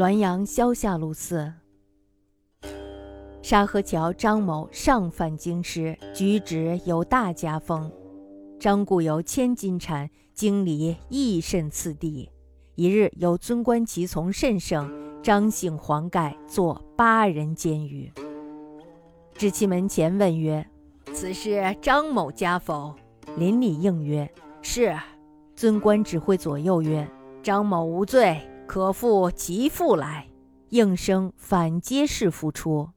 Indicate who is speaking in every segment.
Speaker 1: 滦阳萧下路寺，沙河桥张某上犯京师，举止有大家风。张固有千金产，经理亦甚次第。一日有尊官其从甚盛，张姓黄盖坐八人监狱，至其门前问曰：“此是张某家否？”邻里应曰：“是。”尊官指挥左右曰：“张某无罪。”可复其父来，应声反皆是复出。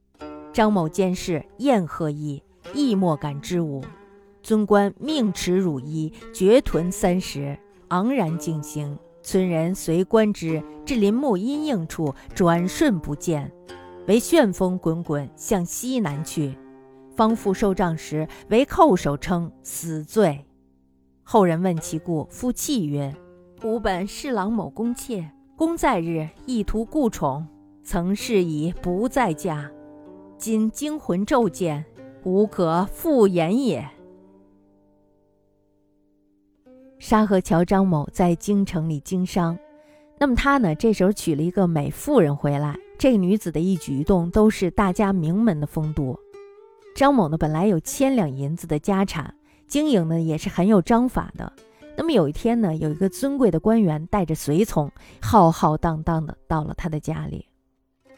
Speaker 1: 张某监视宴贺意，亦莫敢之无。尊官命持汝衣，绝臀三十，昂然进行。村人随观之，至林木阴影处，转瞬不见，为旋风滚滚向西南去。方复受杖时，为叩首称死罪。后人问其故，复泣曰：“吾本侍郎某公妾。”公在日意图故宠，曾是以不在家，今惊魂骤见，无可复言也。沙河桥张某在京城里经商，那么他呢？这时候娶了一个美妇人回来，这女子的一举一动都是大家名门的风度。张某呢，本来有千两银子的家产，经营呢也是很有章法的。那么有一天呢，有一个尊贵的官员带着随从，浩浩荡荡的到了他的家里。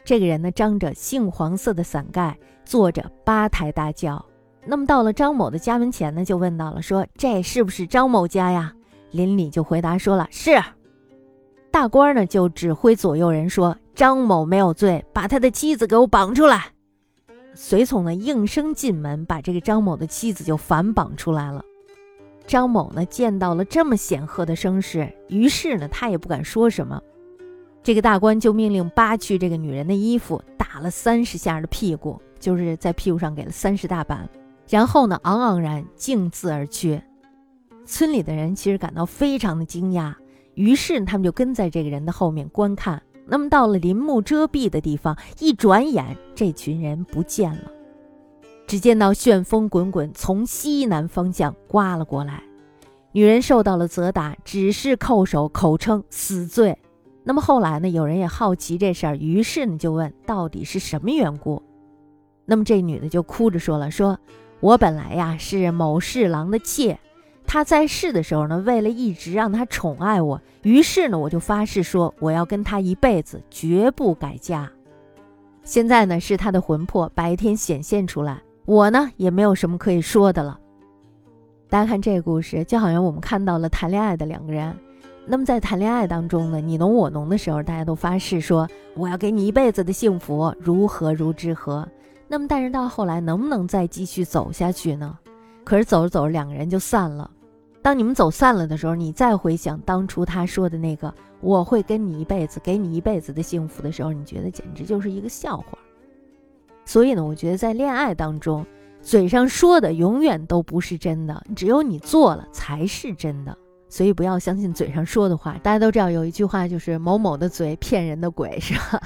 Speaker 1: 这个人呢，张着杏黄色的伞盖，坐着八抬大轿。那么到了张某的家门前呢，就问到了，说这是不是张某家呀？邻里就回答说了是。大官呢就指挥左右人说，张某没有罪，把他的妻子给我绑出来。随从呢应声进门，把这个张某的妻子就反绑出来了。张某呢，见到了这么显赫的声势，于是呢，他也不敢说什么。这个大官就命令扒去这个女人的衣服，打了三十下的屁股，就是在屁股上给了三十大板。然后呢，昂昂然径自而去。村里的人其实感到非常的惊讶，于是他们就跟在这个人的后面观看。那么到了林木遮蔽的地方，一转眼，这群人不见了。只见到旋风滚滚从西南方向刮了过来，女人受到了责打，只是叩首，口称死罪。那么后来呢？有人也好奇这事儿，于是呢就问到底是什么缘故。那么这女的就哭着说了：“说我本来呀是某侍郎的妾，他在世的时候呢，为了一直让他宠爱我，于是呢我就发誓说我要跟他一辈子，绝不改嫁。现在呢是他的魂魄白天显现出来。”我呢也没有什么可以说的了。大家看这个故事，就好像我们看到了谈恋爱的两个人。那么在谈恋爱当中呢，你侬我侬的时候，大家都发誓说我要给你一辈子的幸福，如何如之何。那么但是到后来能不能再继续走下去呢？可是走着走着，两个人就散了。当你们走散了的时候，你再回想当初他说的那个我会跟你一辈子，给你一辈子的幸福的时候，你觉得简直就是一个笑话。所以呢，我觉得在恋爱当中，嘴上说的永远都不是真的，只有你做了才是真的。所以不要相信嘴上说的话。大家都知道有一句话，就是“某某的嘴骗人的鬼”，是吧？